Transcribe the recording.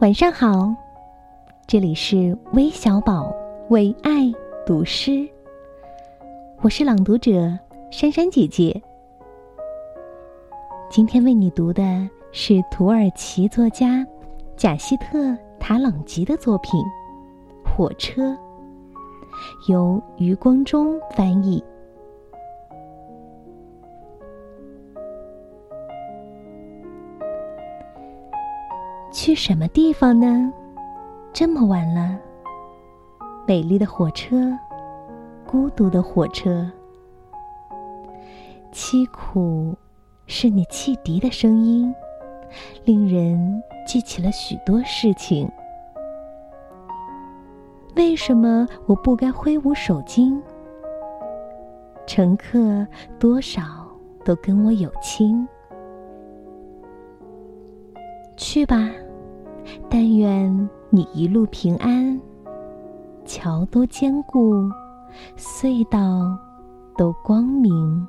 晚上好，这里是微小宝为爱读诗，我是朗读者珊珊姐姐。今天为你读的是土耳其作家贾希特塔朗吉的作品《火车》，由余光中翻译。去什么地方呢？这么晚了。美丽的火车，孤独的火车，凄苦是你汽笛的声音，令人记起了许多事情。为什么我不该挥舞手巾？乘客多少都跟我有亲。去吧，但愿你一路平安，桥都坚固，隧道都光明。